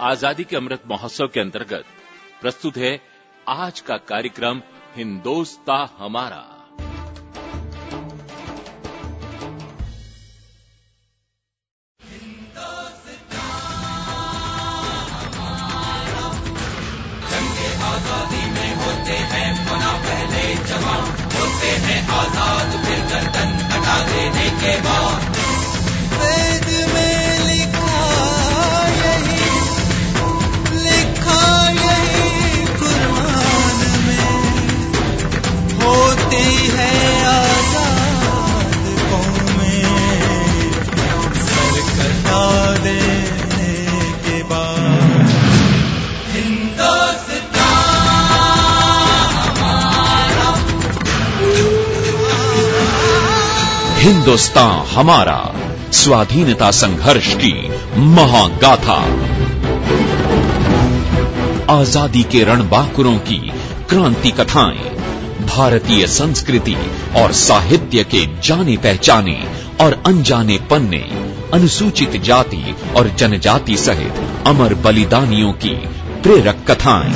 आज़ादी के अमृत महोत्सव के अंतर्गत प्रस्तुत है आज का कार्यक्रम हिंदोस्ता हमारा। हिंदुस्तान हमारा, स्वाधीनता संघर्ष की महागाथा। आज़ादी के रणबांकुरों की क्रांति कथाएँ, भारतीय संस्कृति और साहित्य के जाने पहचाने और अनजाने पन्ने, अनुसूचित जाति और जनजाति सहित अमर बलिदानियों की प्रेरक कथाएँ।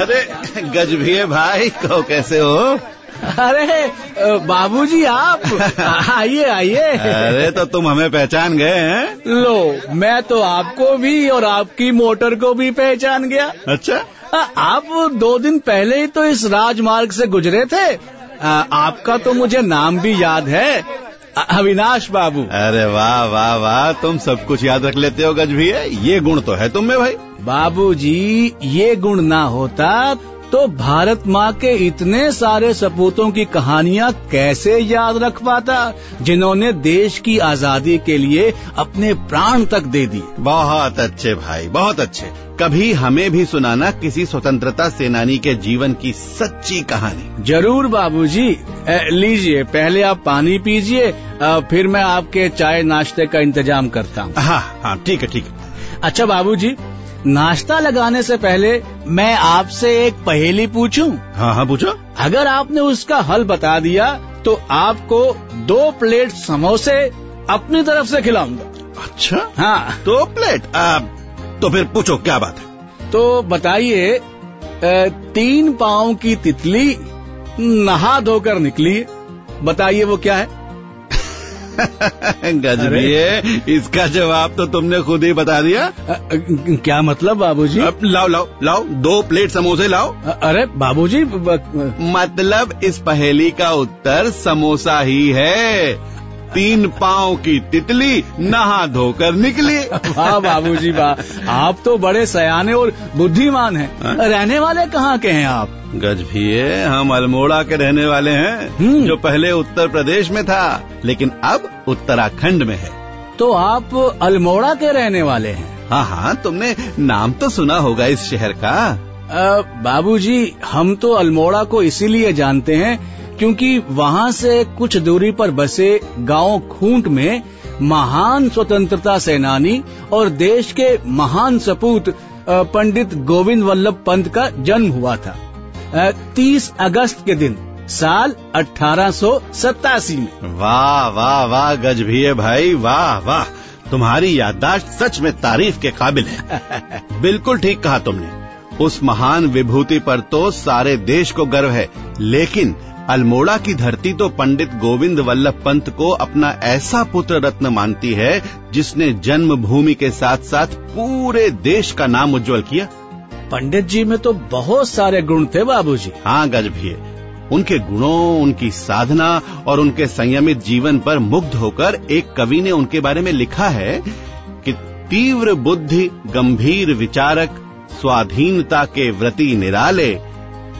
अरे गजभिए भाई कहो कैसे हो? अरे बाबूजी आप? आइए आइए। अरे तो तुम हमें पहचान गए हैं। लो मैं तो आपको भी और आपकी मोटर को भी पहचान गया। अच्छा। आ, आप दो दिन पहले ही तो इस राजमार्ग से गुजरे थे। आ, आपका तो मुझे नाम भी याद है। अविनाश बाबू। अरे वाह वाह वाह तुम सब कुछ याद रख लेते हो गजभिए ये गुण तो है तुम में भाई। बाबूजी ये गुण ना होता तो भारत माँ के इतने सारे सपूतों की कहानियाँ कैसे याद रख पाता जिन्होंने देश की आज़ादी के लिए अपने प्राण तक दे दिए। बहुत अच्छे भाई बहुत अच्छे। कभी हमें भी सुनाना किसी स्वतंत्रता सेनानी के जीवन की सच्ची कहानी। ज़रूर बाबूजी लीजिए पहले आप पानी पीजिए फिर मैं आपके चाय नाश्ते का इंतज़ाम करता हूँ। हाँ हाँ ठीक है ठीक है। अच्छा बाबूजी नाश्ता लगाने से पहले मैं आपसे एक पहेली पूछूँ? हाँ हाँ पूछो। अगर आपने उसका हल बता दिया तो आपको दो प्लेट समोसे अपनी तरफ़ से खिलाऊँगा। अच्छा? हाँ। दो प्लेट? आ, तो फिर पूछो क्या बात है? तो बताइए तीन पाँव की तितली नहा धोकर निकली बताइए वो क्या है? गजबिए इसका जवाब तो तुमने खुद ही बता दिया। अ, क्या मतलब बाबूजी? अब लाओ लाओ लाओ दो प्लेट समोसे लाओ। अ- अरे बाबूजी ब- मतलब इस पहेली का उत्तर समोसा ही है। तीन पाँव की तितली नहा धोकर निकली। वाह बाबूजी वाह। आप तो बड़े सयाने और बुद्धिमान हैं। हाँ? रहने वाले कहाँ के हैं आप? गज गजभिए हम अल्मोड़ा के रहने वाले हैं हम्म। जो पहले उत्तर प्रदेश में था लेकिन अब उत्तराखंड में है। तो आप अल्मोड़ा के रहने वाले हैं? हाँ हाँ तुमने नाम तो सुना होगा इस शहर का। बाबूजी हम तो अल्मोड़ा को इसीलिए जानते हैं क्योंकि वहाँ से कुछ दूरी पर बसे गाँव खूंट में महान स्वतंत्रता सेनानी और देश के महान सपूत पंडित गोविंद वल्लभ पंत का जन्म हुआ था। तीस अगस्त के दिन, साल अठारह में। वाह वाह वाह गजभिए भाई, वाह वाह। तुम्हारी याददाश्त सच में तारीफ़ के काबिल है। बिल्कुल ठीक कहा तुमने। उस महान विभूति पर तो सारे देश को गर्व है, लेकिन अल्मोड़ा की धरती तो पंडित गोविंद वल्लभ पंत को अपना ऐसा पुत्र रत्न मानती है जिसने जन्मभूमि के साथ साथ पूरे देश का नाम उज्जवल किया। पंडित जी में तो बहुत सारे गुण थे बाबूजी। हाँ गजभिए उनके गुणों उनकी साधना और उनके संयमित जीवन पर मुग्ध होकर एक कवि ने उनके बारे में लिखा है कि तीव्र बुद्धि गंभीर विचारक स्वाधीनता के व्रति निराले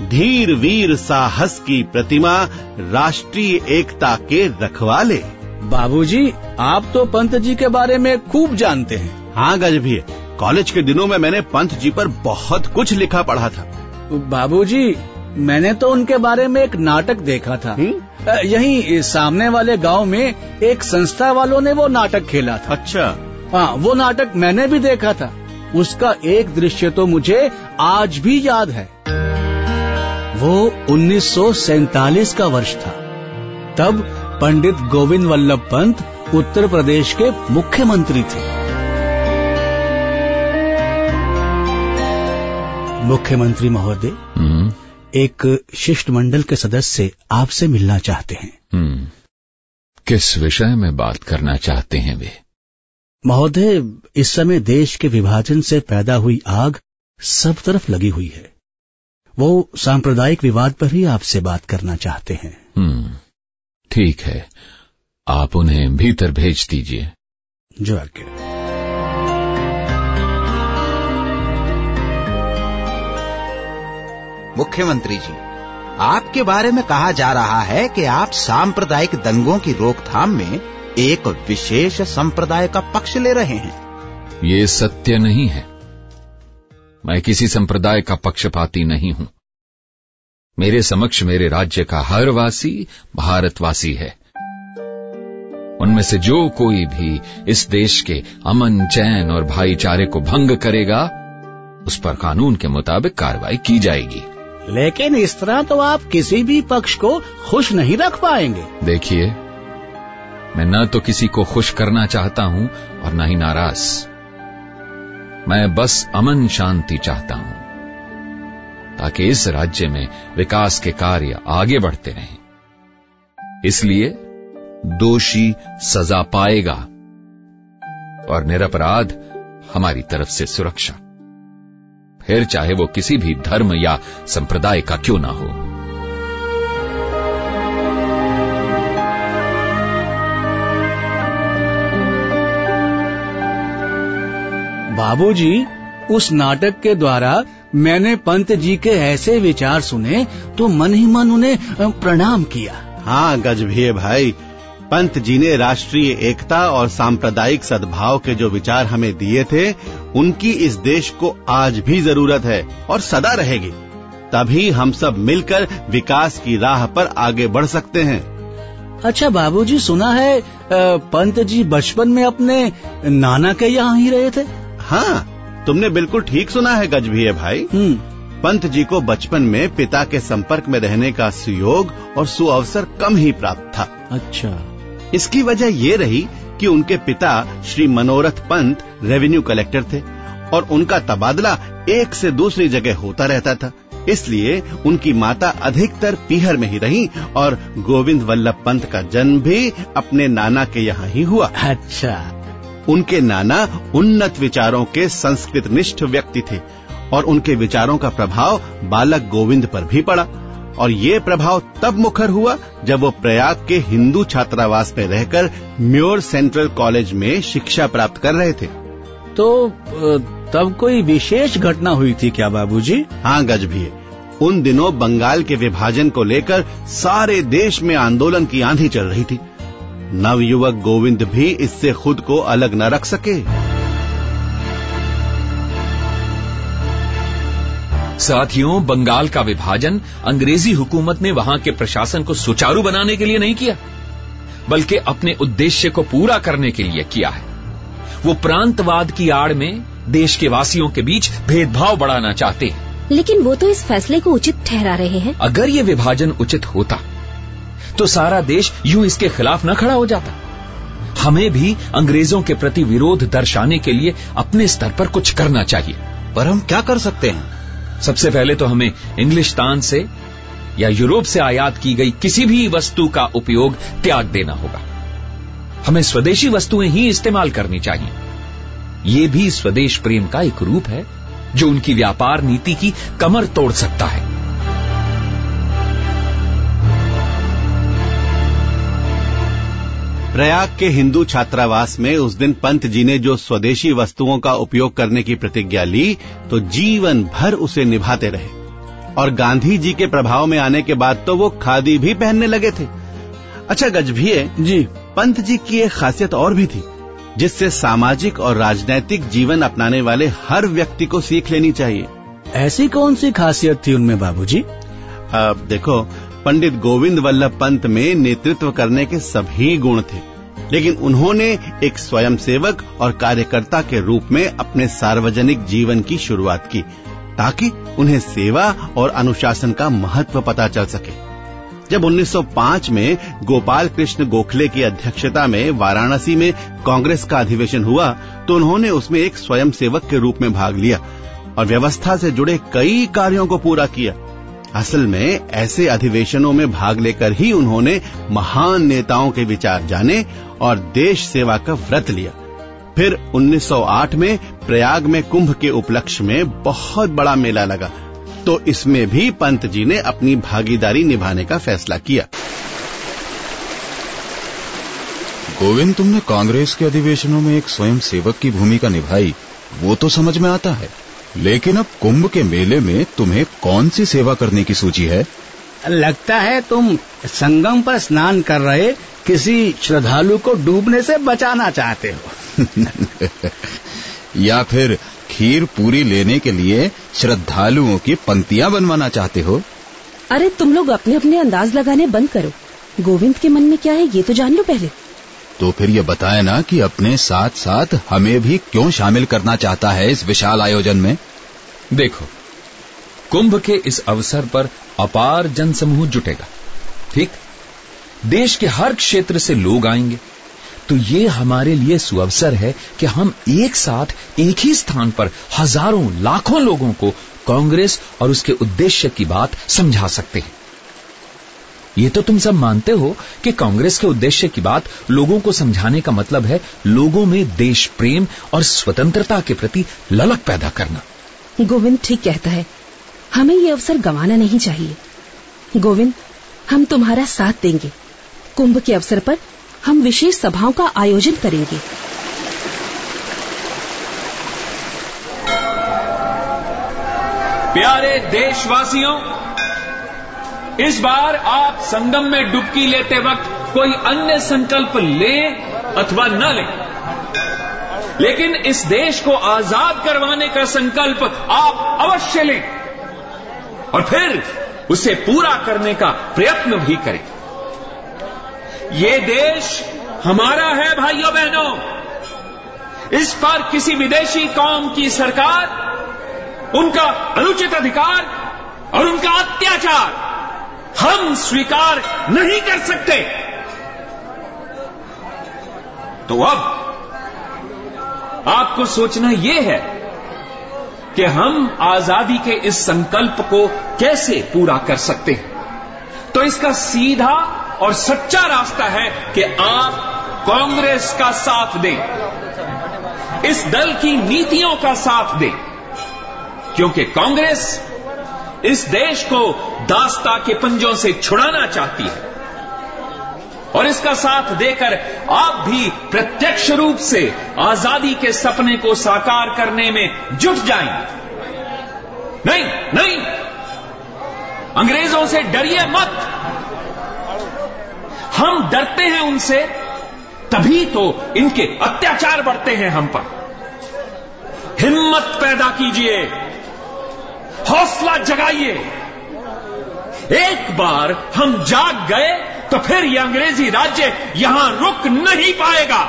धीर वीर साहस की प्रतिमा राष्ट्रीय एकता के रखवाले। बाबूजी आप तो पंत जी के बारे में खूब जानते हैं। हाँ गजभिए कॉलेज के दिनों में मैंने पंत जी पर बहुत कुछ लिखा पढ़ा था। बाबूजी मैंने तो उनके बारे में एक नाटक देखा था? अ, यहीं सामने वाले गाँव में एक संस्था वालों ने वो नाटक खेला था। अच्छा। हाँ वो नाटक मैंने भी देखा था। उसका एक दृश्य तो मुझे आज भी याद है। वो 1947 का वर्ष था। तब पंडित गोविंद वल्लभ पंत उत्तर प्रदेश के मुख्यमंत्री थे। मुख्यमंत्री महोदय हम्म, एक शिष्टमंडल के सदस्य आपसे मिलना चाहते हैं। हम्म। किस विषय में बात करना चाहते हैं वे? महोदय इस समय देश के विभाजन से पैदा हुई आग सब तरफ़ लगी हुई है। वो सांप्रदायिक विवाद पर ही आपसे बात करना चाहते हैं। हम्म, ठीक है। आप उन्हें भीतर भेज दीजिए। जो आज्ञा मुख्यमंत्री जी आपके बारे में कहा जा रहा है कि आप सांप्रदायिक दंगों की रोकथाम में एक विशेष संप्रदाय का पक्ष ले रहे हैं। ये सत्य नहीं है। मैं किसी संप्रदाय का पक्षपाती नहीं हूँ। मेरे समक्ष मेरे राज्य का हर वासी भारतवासी है। उनमें से जो कोई भी इस देश के अमन चैन और भाईचारे को भंग करेगा उस पर कानून के मुताबिक कार्रवाई की जाएगी। लेकिन इस तरह तो आप किसी भी पक्ष को खुश नहीं रख पाएँगे। देखिए मैं न तो किसी को खुश करना चाहता हूँ और न ही नाराज़। मैं बस अमन शांति चाहता हूँ, ताकि इस राज्य में विकास के कार्य आगे बढ़ते रहें। इसलिए दोषी सजा पाएगा और निरपराध हमारी तरफ़ से सुरक्षा। फिर चाहे वो किसी भी धर्म या संप्रदाय का क्यों ना हो। बाबूजी उस नाटक के द्वारा मैंने पंत जी के ऐसे विचार सुने तो मन ही मन उन्हें प्रणाम किया। हाँ गजभिये भाई पंत जी ने राष्ट्रीय एकता और सांप्रदायिक सद्भाव के जो विचार हमें दिए थे उनकी इस देश को आज भी ज़रूरत है और सदा रहेगी। तभी हम सब मिलकर विकास की राह पर आगे बढ़ सकते हैं। अच्छा बाबूजी सुना है पंत जी बचपन में अपने नाना के यहाँ ही रहे थे? हाँ तुमने बिल्कुल ठीक सुना है गजभिये भाई। हम्म। पंत जी को बचपन में पिता के संपर्क में रहने का सुयोग और सुअवसर कम ही प्राप्त था। अच्छा। इसकी वजह ये रही कि उनके पिता श्री मनोरथ पंत रेवेन्यू कलेक्टर थे और उनका तबादला एक से दूसरी जगह होता रहता था। इसलिए उनकी माता अधिकतर पीहर में ही रही और गोविंद वल्लभ पंत का जन्म भी अपने नाना के यहाँ ही हुआ। अच्छा। उनके नाना उन्नत विचारों के संस्कृत निष्ठ व्यक्ति थे और उनके विचारों का प्रभाव बालक गोविंद पर भी पड़ा। और ये प्रभाव तब मुखर हुआ जब वो प्रयाग के हिंदू छात्रावास में रहकर म्योर सेंट्रल कॉलेज में शिक्षा प्राप्त कर रहे थे। तो तब कोई विशेष घटना हुई थी क्या बाबूजी? हाँ गज भी है। उन दिनों बंगाल के विभाजन को लेकर सारे देश में आंदोलन की आंधी चल रही थी। नवयुवक गोविंद भी इससे खुद को अलग न रख सके। साथियों बंगाल का विभाजन अंग्रेज़ी हुकूमत ने वहाँ के प्रशासन को सुचारू बनाने के लिए नहीं किया बल्कि अपने उद्देश्य को पूरा करने के लिए किया है। वो प्रांतवाद की आड़ में देश के वासियों के बीच भेदभाव बढ़ाना चाहते हैं। लेकिन वो तो इस फैसले को उचित ठहरा रहे हैं। अगर ये विभाजन उचित होता तो सारा देश यूँ इसके खिलाफ न खड़ा हो जाता। हमें भी अंग्रेज़ों के प्रति विरोध दर्शाने के लिए अपने स्तर पर कुछ करना चाहिए। पर हम क्या कर सकते हैं? सबसे पहले तो हमें इंग्लिशतान से या यूरोप से आयात की गई किसी भी वस्तु का उपयोग त्याग देना होगा। हमें स्वदेशी वस्तुएँ ही इस्तेमाल करनी चाहिए। ये भी स्वदेश प्रेम का एक रूप है जो उनकी व्यापार नीति की कमर तोड़ सकता है। प्रयाग के हिंदू छात्रावास में उस दिन पंत जी ने जो स्वदेशी वस्तुओं का उपयोग करने की प्रतिज्ञा ली तो जीवन भर उसे निभाते रहे। और गांधी जी के प्रभाव में आने के बाद तो वो खादी भी पहनने लगे थे। अच्छा गजभिये जी। पंत जी की एक खासियत और भी थी जिससे सामाजिक और राजनैतिक जीवन अपनाने वाले हर व्यक्ति को सीख लेनी चाहिए। ऐसी कौन सी खासियत थी उनमें बाबूजी? देखो पंडित गोविंद वल्लभ पंत में नेतृत्व करने के सभी गुण थे। लेकिन उन्होंने एक स्वयंसेवक और कार्यकर्ता के रूप में अपने सार्वजनिक जीवन की शुरुआत की, ताकि उन्हें सेवा और अनुशासन का महत्व पता चल सके। जब 1905 में गोपाल कृष्ण गोखले की अध्यक्षता में वाराणसी में कांग्रेस का अधिवेशन हुआ तो उन्होंने उसमें एक स्वयंसेवक के रूप में भाग लिया और व्यवस्था से जुड़े कई कार्यों को पूरा किया। असल में ऐसे अधिवेशनों में भाग लेकर ही उन्होंने महान नेताओं के विचार जाने और देश सेवा का व्रत लिया। फिर 1908 में प्रयाग में कुंभ के उपलक्ष्य में बहुत बड़ा मेला लगा तो इसमें भी पंत जी ने अपनी भागीदारी निभाने का फैसला किया। गोविंद, तुमने कांग्रेस के अधिवेशनों में एक स्वयं सेवक की भूमिका निभाई, वो तो समझ में आता है। लेकिन अब कुंभ के मेले में तुम्हें कौन सी सेवा करने की सूची है? लगता है तुम संगम पर स्नान कर रहे किसी श्रद्धालु को डूबने से बचाना चाहते हो। या फिर खीर पूरी लेने के लिए श्रद्धालुओं की पंक्तियाँ बनवाना चाहते हो? अरे तुम लोग अपने अपने अंदाज लगाने बंद करो। गोविंद के मन में क्या है ये तो जान लो पहले। तो फिर ये बताए ना कि अपने साथ साथ हमें भी क्यों शामिल करना चाहता है इस विशाल आयोजन में? देखो, कुंभ के इस अवसर पर अपार जनसमूह जुटेगा, ठीक? देश के हर क्षेत्र से लोग आएँगे। तो ये हमारे लिए सुअवसर है कि हम एक साथ, एक ही स्थान पर हज़ारों, लाखों लोगों को कांग्रेस और उसके उद्देश्य की बात समझा सकते हैं। ये तो तुम सब मानते हो कि कांग्रेस के उद्देश्य की बात लोगों को समझाने का मतलब है लोगों में देश प्रेम और स्वतंत्रता के प्रति ललक पैदा करना। गोविंद ठीक कहता है हमें ये अवसर गंवाना नहीं चाहिए। गोविंद हम तुम्हारा साथ देंगे। कुंभ के अवसर पर हम विशेष सभाओं का आयोजन करेंगे। प्यारे देशवासियों इस बार आप संगम में डुबकी लेते वक्त कोई अन्य संकल्प ले अथवा न ले। लेकिन इस देश को आज़ाद करवाने का संकल्प आप अवश्य लें और फिर उसे पूरा करने का प्रयत्न भी करें। ये देश हमारा है, भाइयों बहनों। इस पर किसी विदेशी कौम की सरकार, उनका अनुचित अधिकार और उनका अत्याचार हम स्वीकार नहीं कर सकते। तो अब आपको सोचना यह है कि हम आज़ादी के इस संकल्प को कैसे पूरा कर सकते हैं। तो इसका सीधा और सच्चा रास्ता है कि आप कांग्रेस का साथ दें, इस दल की नीतियों का साथ दें, क्योंकि कांग्रेस इस देश को दास्ता के पंजों से छुड़ाना चाहती है। और इसका साथ देकर आप भी प्रत्यक्ष रूप से आज़ादी के सपने को साकार करने में जुट जाएँगे नहीं नहीं। अंग्रेज़ों से डरिए मत। हम डरते हैं उनसे, तभी तो इनके अत्याचार बढ़ते हैं हम पर। हिम्मत पैदा कीजिए। हौसला जगाइए। एक बार हम जाग गए तो फिर यह अंग्रेज़ी राज्य यहाँ रुक नहीं पाएगा।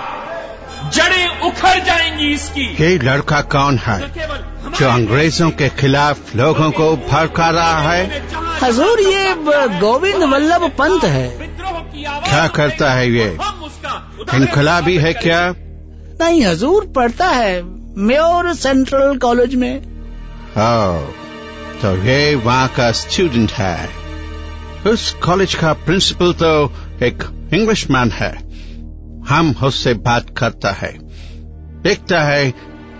जड़ें उखड़ जाएँगी इसकी। ये लड़का कौन है जो अंग्रेज़ों के खिलाफ लोगों को भड़का रहा है? हजूर ये गोविंद वल्लभ पंत है। क्या करता है ये? इनकलाबी है क्या? नहीं हजूर पढ़ता है म्योर सेंट्रल कॉलेज में। ओ, तो ये वहाँ का स्टूडेंट है। उस कॉलेज का प्रिंसिपल तो एक इंग्लिश मैन है। हम उससे बात करता है। देखता है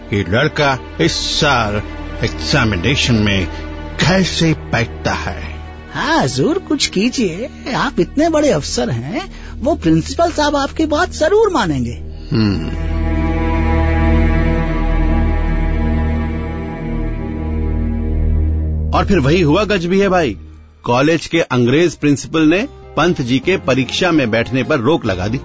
कि लड़का इस साल एग्जामिनेशन में कैसे बैठता है। हाँ हजूर कुछ कीजिए। आप इतने बड़े अफसर हैं वो प्रिंसिपल साहब आपकी बात ज़रूर मानेंगे। हम्म। और फिर वही हुआ गज भी है भाई। कॉलेज के अंग्रेज़ प्रिंसिपल ने पंत जी के परीक्षा में बैठने पर रोक लगा दी।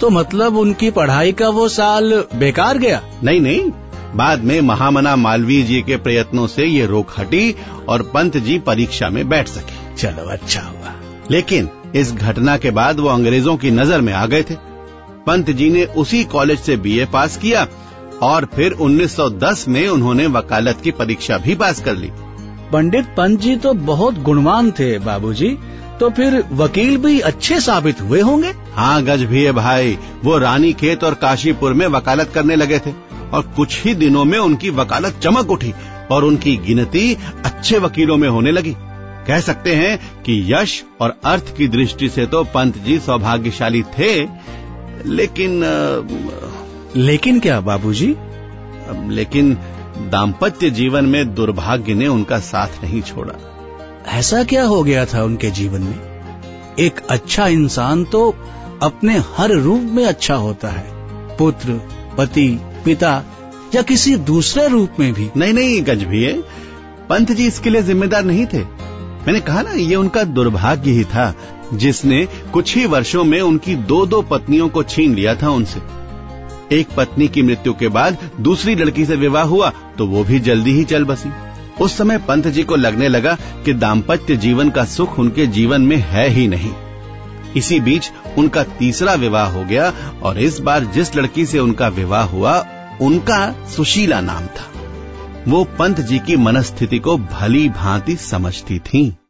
तो मतलब उनकी पढ़ाई का वो साल बेकार गया? नहीं नहीं। बाद में महामना मालवीय जी के प्रयत्नों से ये रोक हटी और पंत जी परीक्षा में बैठ सके। चलो अच्छा हुआ। लेकिन इस घटना के बाद वो अंग्रेज़ों की नज़र में आ गए थे। पंत जी ने उसी कॉलेज से बीए पास किया और फिर 1910 में उन्होंने वकालत की परीक्षा भी पास कर ली। पंडित पंत जी तो बहुत गुणवान थे बाबूजी। तो फिर वकील भी अच्छे साबित हुए होंगे? हाँ गज भी है भाई। वो रानी खेत और काशीपुर में वकालत करने लगे थे। और कुछ ही दिनों में उनकी वकालत चमक उठी और उनकी गिनती अच्छे वकीलों में होने लगी। कह सकते हैं कि यश और अर्थ की दृष्टि से तो पंत जी सौभाग्यशाली थे लेकिन लेकिन क्या बाबूजी? लेकिन दाम्पत्य जीवन में दुर्भाग्य ने उनका साथ नहीं छोड़ा। ऐसा क्या हो गया था उनके जीवन में? एक अच्छा इंसान तो अपने हर रूप में अच्छा होता है। पुत्र पति पिता या किसी दूसरे रूप में भी। नहीं नहीं गज भी है पंत जी इसके लिए जिम्मेदार नहीं थे। मैंने कहा ना ये उनका दुर्भाग्य ही था जिसने कुछ ही वर्षों में उनकी दो दो पत्नियों को छीन लिया था उनसे। एक पत्नी की मृत्यु के बाद दूसरी लड़की से विवाह हुआ तो वो भी जल्दी ही चल बसी। उस समय पंत जी को लगने लगा कि दाम्पत्य जीवन का सुख उनके जीवन में है ही नहीं। इसी बीच उनका तीसरा विवाह हो गया और इस बार जिस लड़की से उनका विवाह हुआ, उनका सुशीला नाम था। वो पंत जी की मनस्थिति को भली भांति समझती थीं।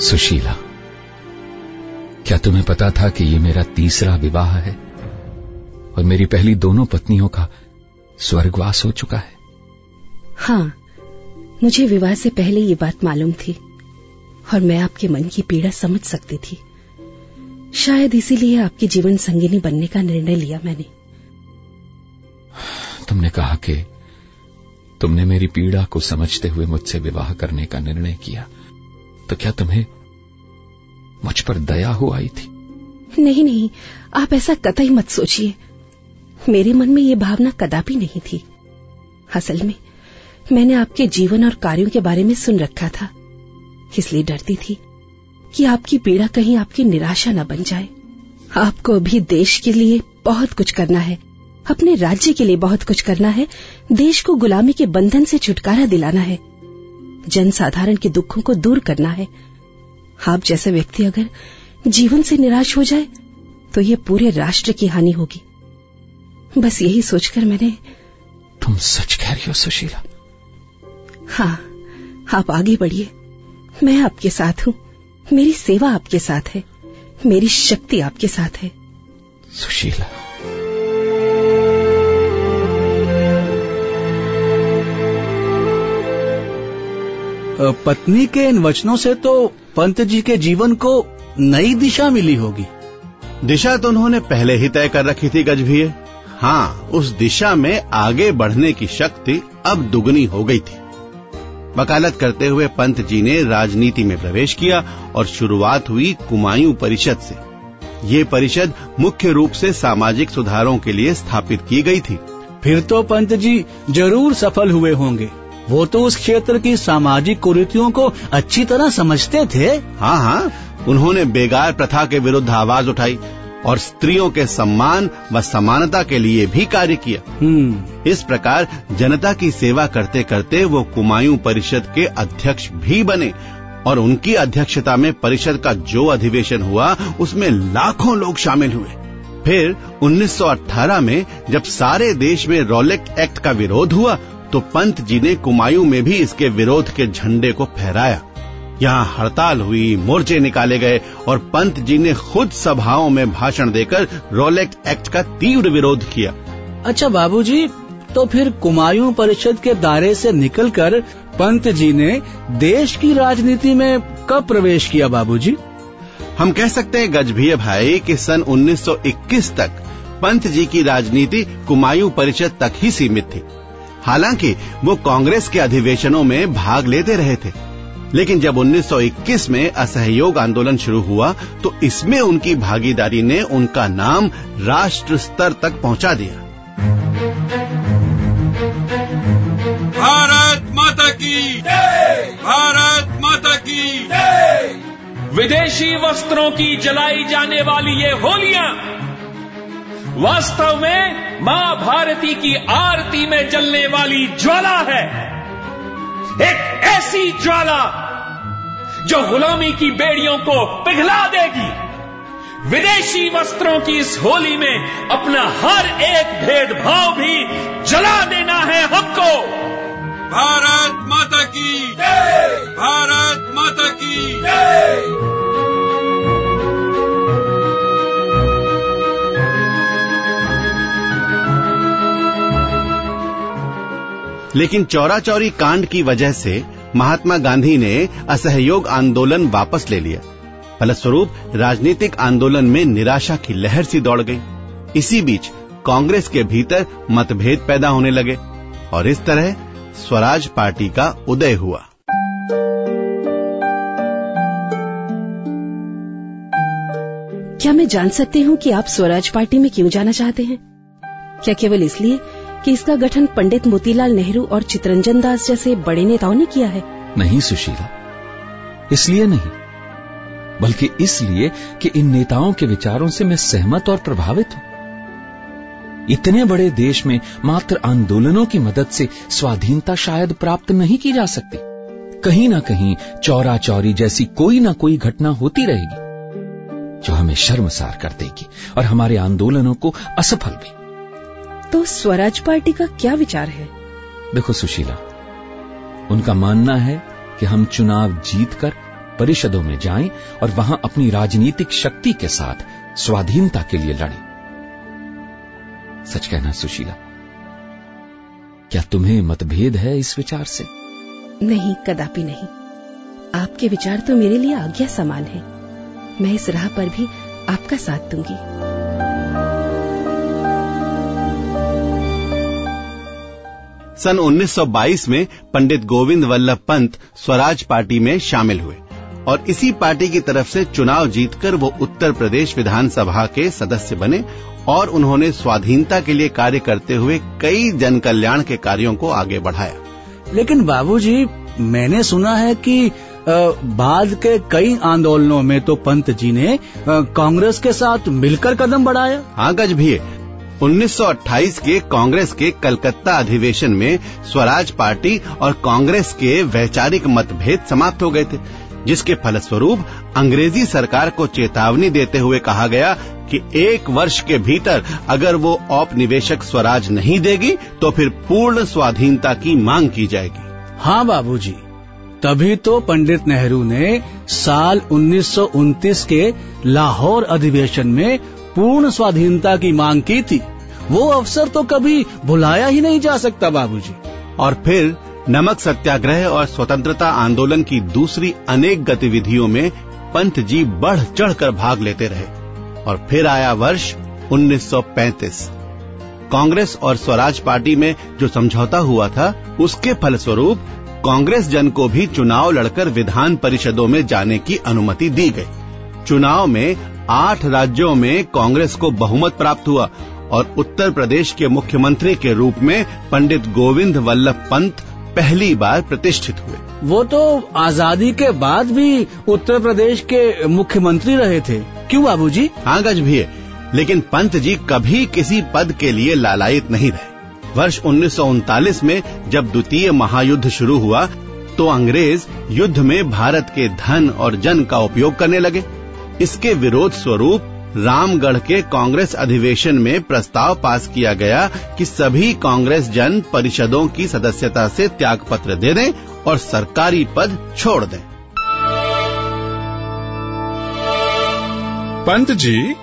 सुशीला क्या तुम्हें पता था कि ये मेरा तीसरा विवाह है? और मेरी पहली दोनों पत्नियों का स्वर्गवास हो चुका है। हाँ मुझे विवाह से पहले ये बात मालूम थी और मैं आपके मन की पीड़ा समझ सकती थी। शायद इसीलिए आपकी जीवन संगिनी बनने का निर्णय लिया मैंने। तुमने कहा कि तुमने मेरी पीड़ा को समझते हुए मुझसे विवाह करने का निर्णय किया। तो क्या तुम्हें मुझ पर दया हो आई थी? नहीं नहीं, आप ऐसा कतई मत सोचिए। मेरे मन में ये भावना कदापि नहीं थी। असल में, मैंने आपके जीवन और कार्यों के बारे में सुन रखा था। इसलिए डरती थी कि आपकी पीड़ा कहीं आपकी निराशा न बन जाए। आपको अभी देश के लिए बहुत कुछ करना है। अपने राज्य के लिए बहुत कुछ करना है। देश को गुलामी के बंधन से छुटकारा दिलाना है। जनसाधारण के दुखों को दूर करना है। आप जैसे व्यक्ति अगर जीवन से निराश हो जाए तो ये पूरे राष्ट्र की हानि होगी। बस यही सोचकर मैंने तुम सच कह रही हो सुशीला। हाँ आप आगे बढ़िए। मैं आपके साथ हूँ। मेरी सेवा आपके साथ है। मेरी शक्ति आपके साथ है। सुशीला। पत्नी के इन वचनों से तो पंत जी के जीवन को नई दिशा मिली होगी। दिशा तो उन्होंने पहले ही तय कर रखी थी गजभिये हाँ उस दिशा में आगे बढ़ने की शक्ति अब दुगनी हो गई थी। वकालत करते हुए पंत जी ने राजनीति में प्रवेश किया और शुरुआत हुई कुमायूं परिषद से। ये परिषद मुख्य रूप से सामाजिक सुधारों के लिए स्थापित की गई थी। फिर तो पंत जी ज़रूर सफल हुए होंगे। वो तो उस क्षेत्र की सामाजिक कुरीतियों को अच्छी तरह समझते थे। हाँ हाँ। उन्होंने बेगार प्रथा के विरुद्ध आवाज़ उठाई और स्त्रियों के सम्मान व समानता के लिए भी कार्य किया। हम्म। इस प्रकार जनता की सेवा करते करते वो कुमायूं परिषद के अध्यक्ष भी बने और उनकी अध्यक्षता में परिषद का जो अधिवेशन हुआ उसमें लाखों लोग शामिल हुए। फिर 1918 में जब सारे देश में रोलेक्ट एक्ट का विरोध हुआ तो पंत जी ने कुमायूं में भी इसके विरोध के झंडे को फहराया। यहाँ हड़ताल हुई मोर्चे निकाले गए और पंत जी ने खुद सभाओं में भाषण देकर रोलेक्ट एक्ट का तीव्र विरोध किया। अच्छा बाबूजी तो फिर कुमायूं परिषद के दायरे से निकलकर पंत जी ने देश की राजनीति में कब प्रवेश किया बाबूजी? हम कह सकते हैं गजभिय भाई कि सन 1921 तक पंत जी की राजनीति कुमायूं परिषद तक ही सीमित थी। हालाँकि वो कांग्रेस के अधिवेशनों में भाग लेते रहे थे। लेकिन जब 1921 में असहयोग आंदोलन शुरू हुआ तो इसमें उनकी भागीदारी ने उनका नाम राष्ट्र स्तर तक पहुँचा दिया। भारत माता की भारत माता की विदेशी वस्त्रों की जलाई जाने वाली ये होलियाँ वास्तव में माँ भारती की आरती में जलने वाली ज्वाला है। एक ऐसी ज्वाला जो गुलामी की बेड़ियों को पिघला देगी। विदेशी वस्त्रों की इस होली में अपना हर एक भेदभाव भी जला देना है हमको। भारत माता की भारत माता की लेकिन चौरा चौरी कांड की वजह से महात्मा गांधी ने असहयोग आंदोलन वापस ले लिया। फलस्वरूप, राजनीतिक आंदोलन में निराशा की लहर सी दौड़ गई। इसी बीच, कांग्रेस के भीतर मतभेद पैदा होने लगे और इस तरह स्वराज पार्टी का उदय हुआ। क्या मैं जान सकती हूँ कि आप स्वराज पार्टी में क्यों जाना चाहते हैं? क्या केवल इसलिए कि इसका गठन पंडित मोतीलाल नेहरू और चितरंजन दास जैसे बड़े नेताओं ने किया है। नहीं, सुशीला। इसलिए नहीं, बल्कि इसलिए कि इन नेताओं के विचारों से मैं सहमत और प्रभावित हूँ। इतने बड़े देश में मात्र आंदोलनों की मदद से स्वाधीनता शायद प्राप्त नहीं की जा सकती। कहीं ना कहीं चौरा चौरी जैसी कोई ना कोई घटना होती रहेगी, जो हमें शर्मसार कर देगी और हमारे आंदोलनों को असफल भी तो स्वराज पार्टी का क्या विचार है? देखो सुशीला उनका मानना है कि हम चुनाव जीतकर परिषदों में जाएँ और वहाँ अपनी राजनीतिक शक्ति के साथ स्वाधीनता के लिए लड़ें। सच कहना सुशीला क्या तुम्हें मतभेद है इस विचार से? नहीं कदापि नहीं। आपके विचार तो मेरे लिए आज्ञा समान है। मैं इस राह पर भी आपका साथ दूँगी। सन 1922 में पंडित गोविंद वल्लभ पंत स्वराज पार्टी में शामिल हुए और इसी पार्टी की तरफ़ से चुनाव जीतकर वो उत्तर प्रदेश विधानसभा के सदस्य बने और उन्होंने स्वाधीनता के लिए कार्य करते हुए कई जन कल्याण के कार्यों को आगे बढ़ाया। लेकिन बाबूजी मैंने सुना है कि बाद के कई आंदोलनों में तो पंत जी ने कांग्रेस के साथ मिलकर कदम बढ़ाया। हाँ गज भी है। 1928 के कांग्रेस के कलकत्ता अधिवेशन में स्वराज पार्टी और कांग्रेस के वैचारिक मतभेद समाप्त हो गए थे, जिसके फलस्वरूप अंग्रेज़ी सरकार को चेतावनी देते हुए कहा गया कि एक वर्ष के भीतर अगर वो औपनिवेशक स्वराज नहीं देगी तो फिर पूर्ण स्वाधीनता की मांग की जाएगी। हाँ बाबूजी, तभी तो पंडित नेहरू ने साल 1929 के लाहौर अधिवेशन में पूर्ण स्वाधीनता की मांग की थी। वो अवसर तो कभी भुलाया ही नहीं जा सकता बाबूजी। और फिर नमक सत्याग्रह और स्वतंत्रता आंदोलन की दूसरी अनेक गतिविधियों में पंत जी बढ़ चढ़कर भाग लेते रहे और फिर आया वर्ष 1935 कांग्रेस और स्वराज पार्टी में जो समझौता हुआ था, उसके फलस्वरूप कांग्रेस जन को भी चुनाव लड़कर विधान परिषदों में जाने की अनुमति दी गई। चुनाव में आठ राज्यों में कांग्रेस को बहुमत प्राप्त हुआ और उत्तर प्रदेश के मुख्यमंत्री के रूप में पंडित गोविंद वल्लभ पंत पहली बार प्रतिष्ठित हुए। वो तो आज़ादी के बाद भी उत्तर प्रदेश के मुख्यमंत्री रहे थे। क्यों बाबूजी? हाँ गज भी है। लेकिन पंत जी कभी किसी पद के लिए लालायित नहीं रहे। वर्ष उन्नीस सौ उनतालीस में जब द्वितीय महायुद्ध शुरू हुआ तो अंग्रेज़ युद्ध में भारत के धन और जन का उपयोग करने लगे। इसके विरोध स्वरूप रामगढ़ के कांग्रेस अधिवेशन में प्रस्ताव पास किया गया कि सभी कांग्रेस जन परिषदों की सदस्यता से त्यागपत्र दे दें और सरकारी पद छोड़ दें। पंत जी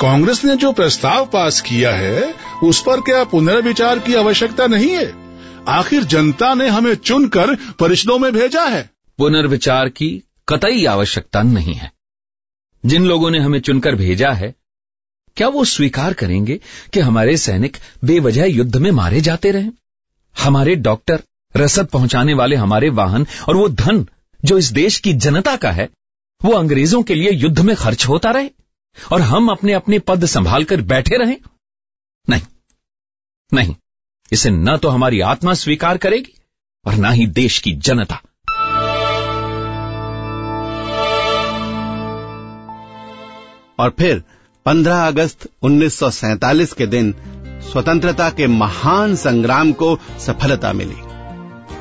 कांग्रेस ने जो प्रस्ताव पास किया है उस पर क्या पुनर्विचार की आवश्यकता नहीं है? आखिर जनता ने हमें चुनकर परिषदों में भेजा है। पुनर्विचार की कतई आवश्यकता नहीं है। जिन लोगों ने हमें चुनकर भेजा है, क्या वो स्वीकार करेंगे कि हमारे सैनिक बेवजह युद्ध में मारे जाते रहे? हमारे डॉक्टर रसद पहुँचाने वाले हमारे वाहन और वो धन जो इस देश की जनता का है, वो अंग्रेज़ों के लिए युद्ध में खर्च होता रहे और हम अपने अपने पद संभाल कर बैठे रहे? नहीं नहीं, इसे न तो हमारी आत्मा स्वीकार करेगी और न ही देश की जनता। और फिर 15 अगस्त 1947 के दिन स्वतंत्रता के महान संग्राम को सफलता मिली।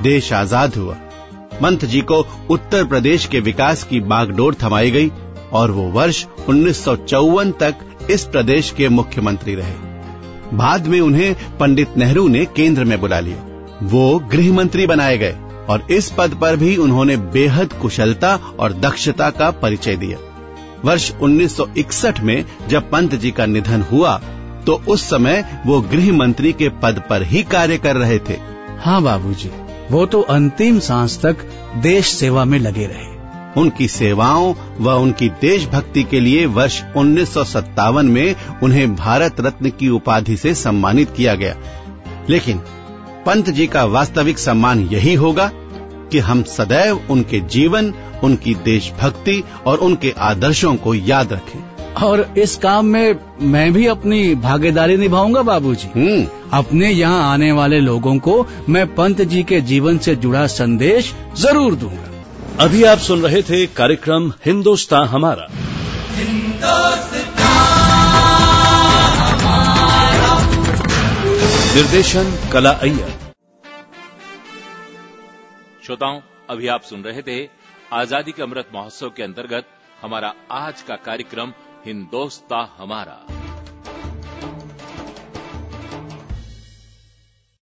देश आज़ाद हुआ। पंत जी को उत्तर प्रदेश के विकास की बागडोर थमाई गई और वो वर्ष उन्नीस सौ चौवन तक इस प्रदेश के मुख्यमंत्री रहे। बाद में उन्हें पंडित नेहरू ने केंद्र में बुला लिया। वो गृह मंत्री बनाए गए और इस पद पर भी उन्होंने बेहद कुशलता और दक्षता का परिचय दिया। वर्ष 1961 में जब पंत जी का निधन हुआ तो उस समय वो गृह मंत्री के पद पर ही कार्य कर रहे थे। हाँ बाबूजी वो तो अंतिम सांस तक देश सेवा में लगे रहे। उनकी सेवाओं व उनकी देशभक्ति के लिए वर्ष उन्नीस सौ सत्तावन में उन्हें भारत रत्न की उपाधि से सम्मानित किया गया। लेकिन पंत जी का वास्तविक सम्मान यही होगा कि हम सदैव उनके जीवन उनकी देशभक्ति और उनके आदर्शों को याद रखें। और इस काम में मैं भी अपनी भागीदारी निभाऊँगा बाबूजी। हम्म। अपने यहाँ आने वाले लोगों को मैं पंत जी के जीवन से जुड़ा संदेश ज़रूर दूँगा। अभी आप सुन रहे थे कार्यक्रम हिंदुस्तान हमारा। निर्देशन कला अय्यर। श्रोताओं, अभी आप सुन रहे थे आज़ादी के अमृत महोत्सव के अंतर्गत हमारा आज का कार्यक्रम हिंदोस्ता हमारा।